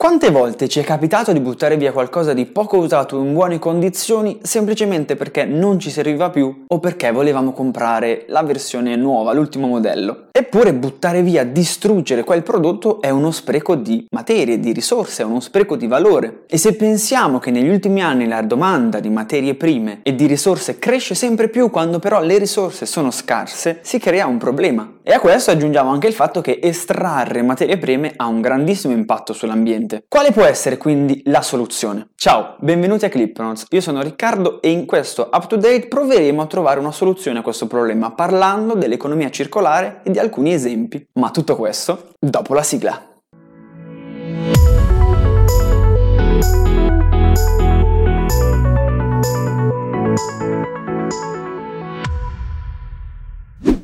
Quante volte ci è capitato di buttare via qualcosa di poco usato in buone condizioni semplicemente perché non ci serviva più o perché volevamo comprare la versione nuova, l'ultimo modello? Eppure buttare via, distruggere quel prodotto è uno spreco di materie, di risorse, è uno spreco di valore. E se pensiamo che negli ultimi anni la domanda di materie prime e di risorse cresce sempre più quando però le risorse sono scarse, si crea un problema. E a questo aggiungiamo anche il fatto che estrarre materie prime ha un grandissimo impatto sull'ambiente. Quale può essere quindi la soluzione? Ciao, benvenuti a ClipNotes, io sono Riccardo e in questo Up to Date proveremo a trovare una soluzione a questo problema parlando dell'economia circolare e di alcuni esempi. Ma tutto questo dopo la sigla.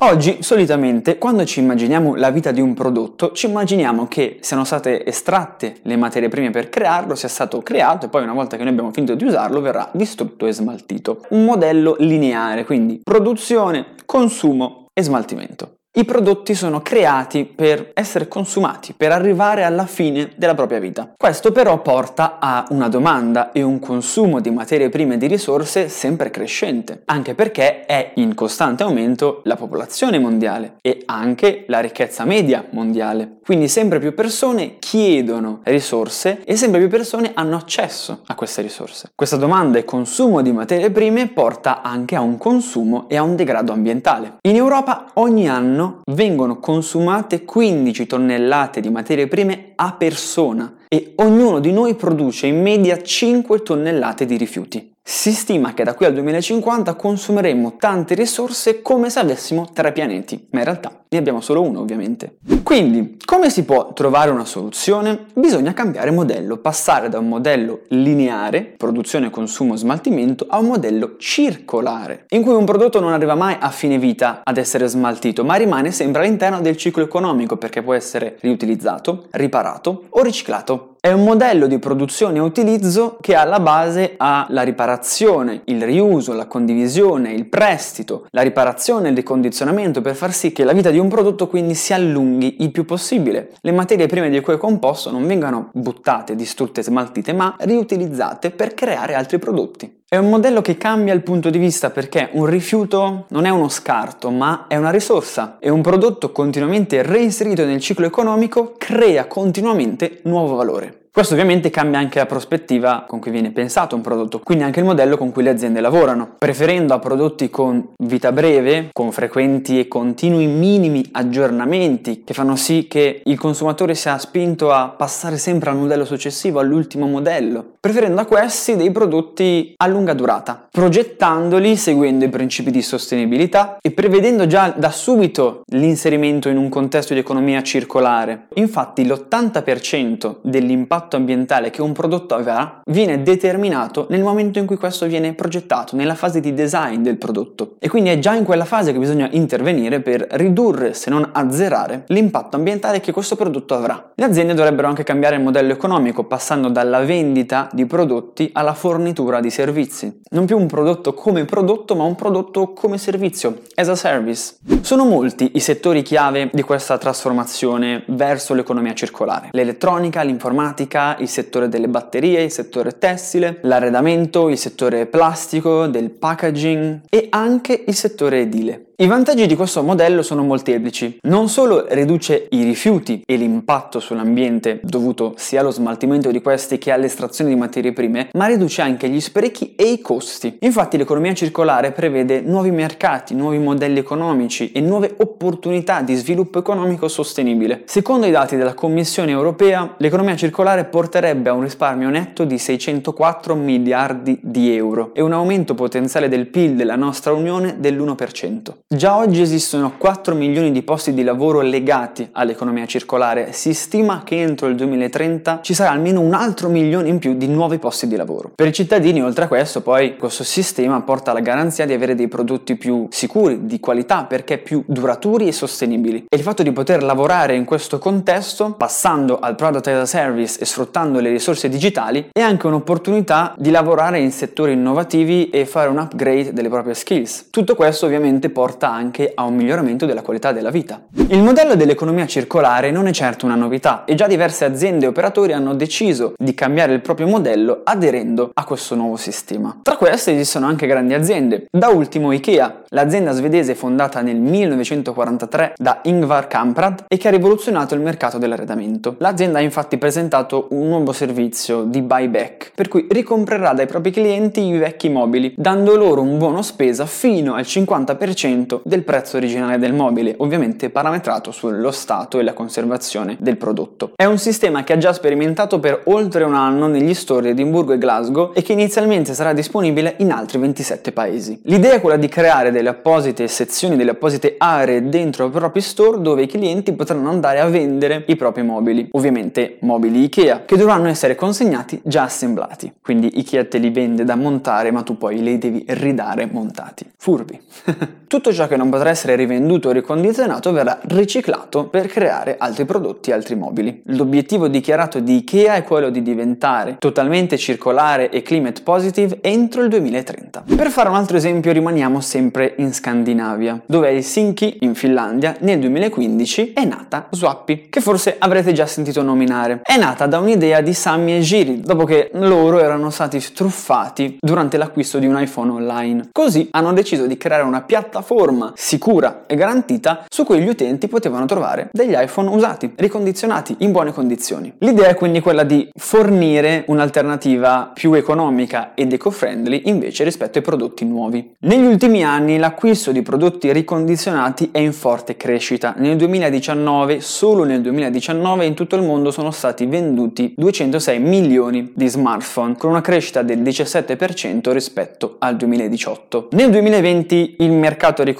Oggi solitamente quando ci immaginiamo la vita di un prodotto ci immaginiamo che siano state estratte le materie prime per crearlo, sia stato creato e poi una volta che noi abbiamo finito di usarlo verrà distrutto e smaltito. Un modello lineare, quindi produzione, consumo e smaltimento. I prodotti sono creati per essere consumati, per arrivare alla fine della propria vita. Questo però porta a una domanda e un consumo di materie prime e di risorse sempre crescente, anche perché è in costante aumento la popolazione mondiale e anche la ricchezza media mondiale. Quindi sempre più persone chiedono risorse e sempre più persone hanno accesso a queste risorse. Questa domanda e consumo di materie prime porta anche a un consumo e a un degrado ambientale. In Europa ogni anno vengono consumate 15 tonnellate di materie prime a persona e ognuno di noi produce in media 5 tonnellate di rifiuti. Si stima che da qui al 2050 consumeremo tante risorse come se avessimo tre pianeti, ma in realtà ne abbiamo solo uno ovviamente. Quindi, come si può trovare una soluzione? Bisogna cambiare modello, passare da un modello lineare, produzione, consumo, smaltimento, a un modello circolare, in cui un prodotto non arriva mai a fine vita ad essere smaltito, ma rimane sempre all'interno del ciclo economico perché può essere riutilizzato, riparato o riciclato. È un modello di produzione e utilizzo che alla base ha la riparazione, il riuso, la condivisione, il prestito, la riparazione e il decondizionamento per far sì che la vita di un prodotto quindi si allunghi il più possibile. Le materie prime di cui è composto non vengano buttate, distrutte, smaltite, ma riutilizzate per creare altri prodotti. È un modello che cambia il punto di vista perché un rifiuto non è uno scarto, ma è una risorsa e un prodotto continuamente reinserito nel ciclo economico crea continuamente nuovo valore. Questo ovviamente cambia anche la prospettiva con cui viene pensato un prodotto, quindi anche il modello con cui le aziende lavorano, preferendo a prodotti con vita breve, con frequenti e continui minimi aggiornamenti che fanno sì che il consumatore sia spinto a passare sempre al modello successivo, all'ultimo modello, preferendo a questi dei prodotti a lunga durata, progettandoli seguendo i principi di sostenibilità e prevedendo già da subito l'inserimento in un contesto di economia circolare. Infatti l'80% dell'impatto l'impatto ambientale che un prodotto avrà viene determinato nel momento in cui questo viene progettato, nella fase di design del prodotto. E quindi è già in quella fase che bisogna intervenire per ridurre, se non azzerare, l'impatto ambientale che questo prodotto avrà. Le aziende dovrebbero anche cambiare il modello economico, passando dalla vendita di prodotti alla fornitura di servizi. Non più un prodotto come prodotto, ma un prodotto come servizio, as a service. Sono molti i settori chiave di questa trasformazione verso l'economia circolare. L'elettronica, l'informatica, chimica, il settore delle batterie, il settore tessile, l'arredamento, il settore plastico, del packaging e anche il settore edile. I vantaggi di questo modello sono molteplici. Non solo riduce i rifiuti e l'impatto sull'ambiente dovuto sia allo smaltimento di questi che all'estrazione di materie prime, ma riduce anche gli sprechi e i costi. Infatti l'economia circolare prevede nuovi mercati, nuovi modelli economici e nuove opportunità di sviluppo economico sostenibile. Secondo i dati della Commissione europea, l'economia circolare porterebbe a un risparmio netto di 604 miliardi di euro e un aumento potenziale del PIL della nostra Unione dell'1%. Già oggi esistono 4 milioni di posti di lavoro legati all'economia circolare. Si stima che entro il 2030 ci sarà almeno un altro milione in più di nuovi posti di lavoro. Per i cittadini, oltre a questo, poi questo sistema porta la garanzia di avere dei prodotti più sicuri, di qualità, perché più duraturi e sostenibili. E il fatto di poter lavorare in questo contesto, passando al product as a service e sfruttando le risorse digitali, è anche un'opportunità di lavorare in settori innovativi e fare un upgrade delle proprie skills. Tutto questo ovviamente porta porta anche a un miglioramento della qualità della vita. Il modello dell'economia circolare non è certo una novità e già diverse aziende e operatori hanno deciso di cambiare il proprio modello aderendo a questo nuovo sistema. Tra queste esistono anche grandi aziende, da ultimo IKEA, l'azienda svedese fondata nel 1943 da Ingvar Kamprad e che ha rivoluzionato il mercato dell'arredamento. L'azienda ha infatti presentato un nuovo servizio di buyback, per cui ricomprerà dai propri clienti i vecchi mobili, dando loro un buono spesa fino al 50% del prezzo originale del mobile, ovviamente parametrato sullo stato e la conservazione del prodotto. È un sistema che ha già sperimentato per oltre un anno negli store di Edimburgo e Glasgow e che inizialmente sarà disponibile in altri 27 paesi. L'idea è quella di creare delle apposite sezioni, delle apposite aree dentro i propri store dove i clienti potranno andare a vendere i propri mobili, ovviamente mobili IKEA, che dovranno essere consegnati già assemblati. Quindi IKEA te li vende da montare, ma tu poi li devi ridare montati. Furbi. Tutto ciò che non potrà essere rivenduto o ricondizionato verrà riciclato per creare altri prodotti e altri mobili. L'obiettivo dichiarato di IKEA è quello di diventare totalmente circolare e climate positive entro il 2030. Per fare un altro esempio rimaniamo sempre in Scandinavia, dove a Helsinki, in Finlandia, nel 2015 è nata Swappy, che forse avrete già sentito nominare. È nata da un'idea di Sami e Giri, dopo che loro erano stati truffati durante l'acquisto di un iPhone online. Così hanno deciso di creare una piattaforma sicura e garantita su cui gli utenti potevano trovare degli iPhone usati, ricondizionati in buone condizioni. L'idea è quindi quella di fornire un'alternativa più economica ed eco-friendly invece rispetto ai prodotti nuovi. Negli ultimi anni l'acquisto di prodotti ricondizionati è in forte crescita. Nel 2019, solo nel 2019 in tutto il mondo sono stati venduti 206 milioni di smartphone, con una crescita del 17% rispetto al 2018. Nel 2020 il mercato ricondizionato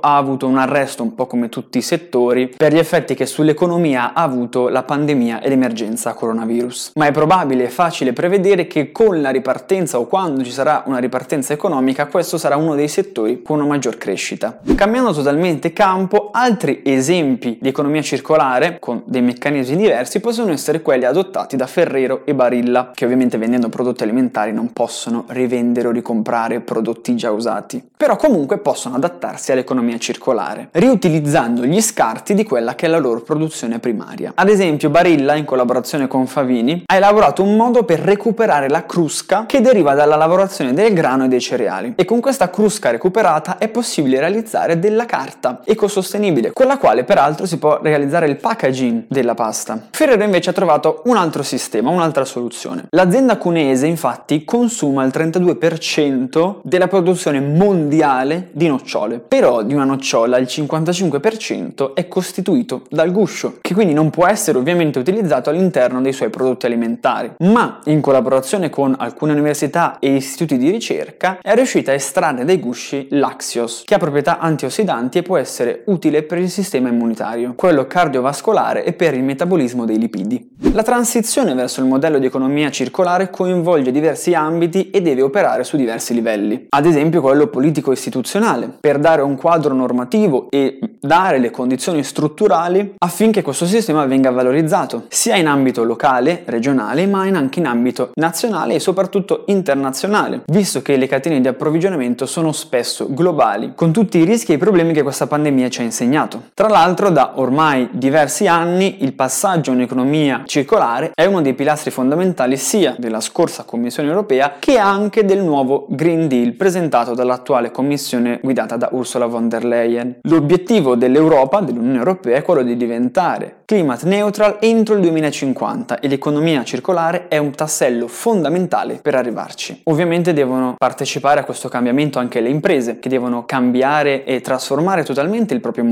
ha avuto un arresto un po' come tutti i settori per gli effetti che sull'economia ha avuto la pandemia e l'emergenza coronavirus. Ma è probabile e facile prevedere che con la ripartenza o quando ci sarà una ripartenza economica questo sarà uno dei settori con una maggior crescita. Cambiando totalmente campo, altri esempi di economia circolare con dei meccanismi diversi possono essere quelli adottati da Ferrero e Barilla, che ovviamente vendendo prodotti alimentari non possono rivendere o ricomprare prodotti già usati, però comunque possono adattarsi all'economia circolare, riutilizzando gli scarti di quella che è la loro produzione primaria. Ad esempio, Barilla, in collaborazione con Favini, ha elaborato un modo per recuperare la crusca che deriva dalla lavorazione del grano e dei cereali. E con questa crusca recuperata è possibile realizzare della carta ecosostenibile, con la quale peraltro si può realizzare il packaging della pasta. Ferrero invece ha trovato un altro sistema, un'altra soluzione. L'azienda cunese infatti consuma il 32% della produzione mondiale di nocciole, però di una nocciola il 55% è costituito dal guscio, che quindi non può essere ovviamente utilizzato all'interno dei suoi prodotti alimentari, ma in collaborazione con alcune università e istituti di ricerca è riuscita a estrarre dai gusci l'Axios, che ha proprietà antiossidanti e può essere utile per il sistema immunitario, quello cardiovascolare e per il metabolismo dei lipidi. La transizione verso il modello di economia circolare coinvolge diversi ambiti e deve operare su diversi livelli, ad esempio quello politico-istituzionale, per dare un quadro normativo e dare le condizioni strutturali affinché questo sistema venga valorizzato, sia in ambito locale, regionale, ma anche in ambito nazionale e soprattutto internazionale, visto che le catene di approvvigionamento sono spesso globali, con tutti i rischi e i problemi che questa pandemia ci ha insegnato. Tra l'altro, da ormai diversi anni il passaggio a un'economia circolare è uno dei pilastri fondamentali sia della scorsa Commissione europea che anche del nuovo Green Deal presentato dall'attuale Commissione guidata da Ursula von der Leyen. L'obiettivo dell'Europa, dell'Unione Europea, è quello di diventare climate neutral entro il 2050 e l'economia circolare è un tassello fondamentale per arrivarci. Ovviamente devono partecipare a questo cambiamento anche le imprese, che devono cambiare e trasformare totalmente il proprio modello,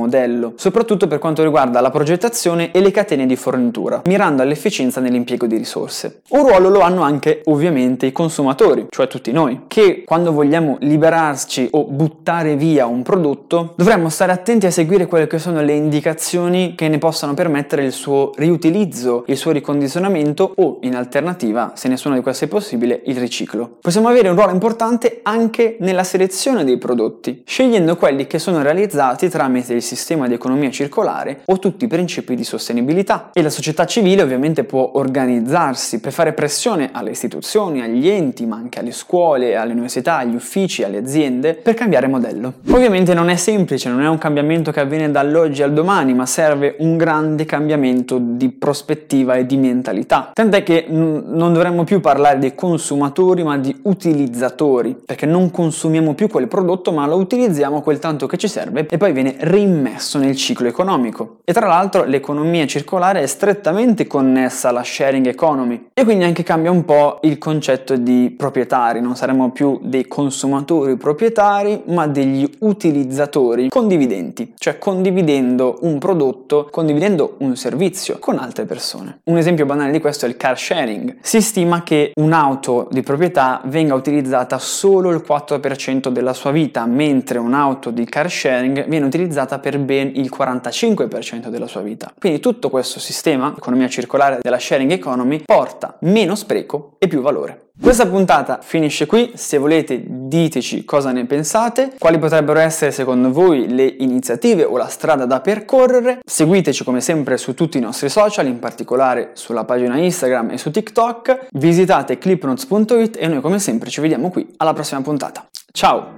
soprattutto per quanto riguarda la progettazione e le catene di fornitura, mirando all'efficienza nell'impiego di risorse. Un ruolo lo hanno anche ovviamente i consumatori, cioè tutti noi, che quando vogliamo liberarci o buttare via un prodotto, dovremmo stare attenti a seguire quelle che sono le indicazioni che ne possano permettere il suo riutilizzo, il suo ricondizionamento o, in alternativa, se nessuna di queste è possibile, il riciclo. Possiamo avere un ruolo importante anche nella selezione dei prodotti, scegliendo quelli che sono realizzati tramite il sistema di economia circolare o tutti i principi di sostenibilità. E la società civile ovviamente può organizzarsi per fare pressione alle istituzioni, agli enti, ma anche alle scuole, alle università, agli uffici, alle aziende per cambiare modello. Ovviamente non è semplice, non è un cambiamento che avviene dall'oggi al domani, ma serve un grande cambiamento di prospettiva e di mentalità. Tant'è che non dovremmo più parlare dei consumatori, ma di utilizzatori, perché non consumiamo più quel prodotto, ma lo utilizziamo quel tanto che ci serve e poi viene rimmesso nel ciclo economico. E tra l'altro l'economia circolare è strettamente connessa alla sharing economy e quindi anche cambia un po' il concetto di proprietari, non saremo più dei consumatori proprietari, ma degli utilizzatori condividenti, cioè condividendo un prodotto, condividendo un servizio con altre persone. Un esempio banale di questo è il car sharing. Si stima che un'auto di proprietà venga utilizzata solo il 4% della sua vita, mentre un'auto di car sharing viene utilizzata per ben il 45% della sua vita. Quindi tutto questo sistema, economia circolare della sharing economy, porta meno spreco e più valore. Questa puntata finisce qui, se volete diteci cosa ne pensate, quali potrebbero essere secondo voi le iniziative o la strada da percorrere, seguiteci come sempre su tutti i nostri social, in particolare sulla pagina Instagram e su TikTok, visitate clipnotes.it e noi come sempre ci vediamo qui alla prossima puntata. Ciao!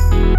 Thank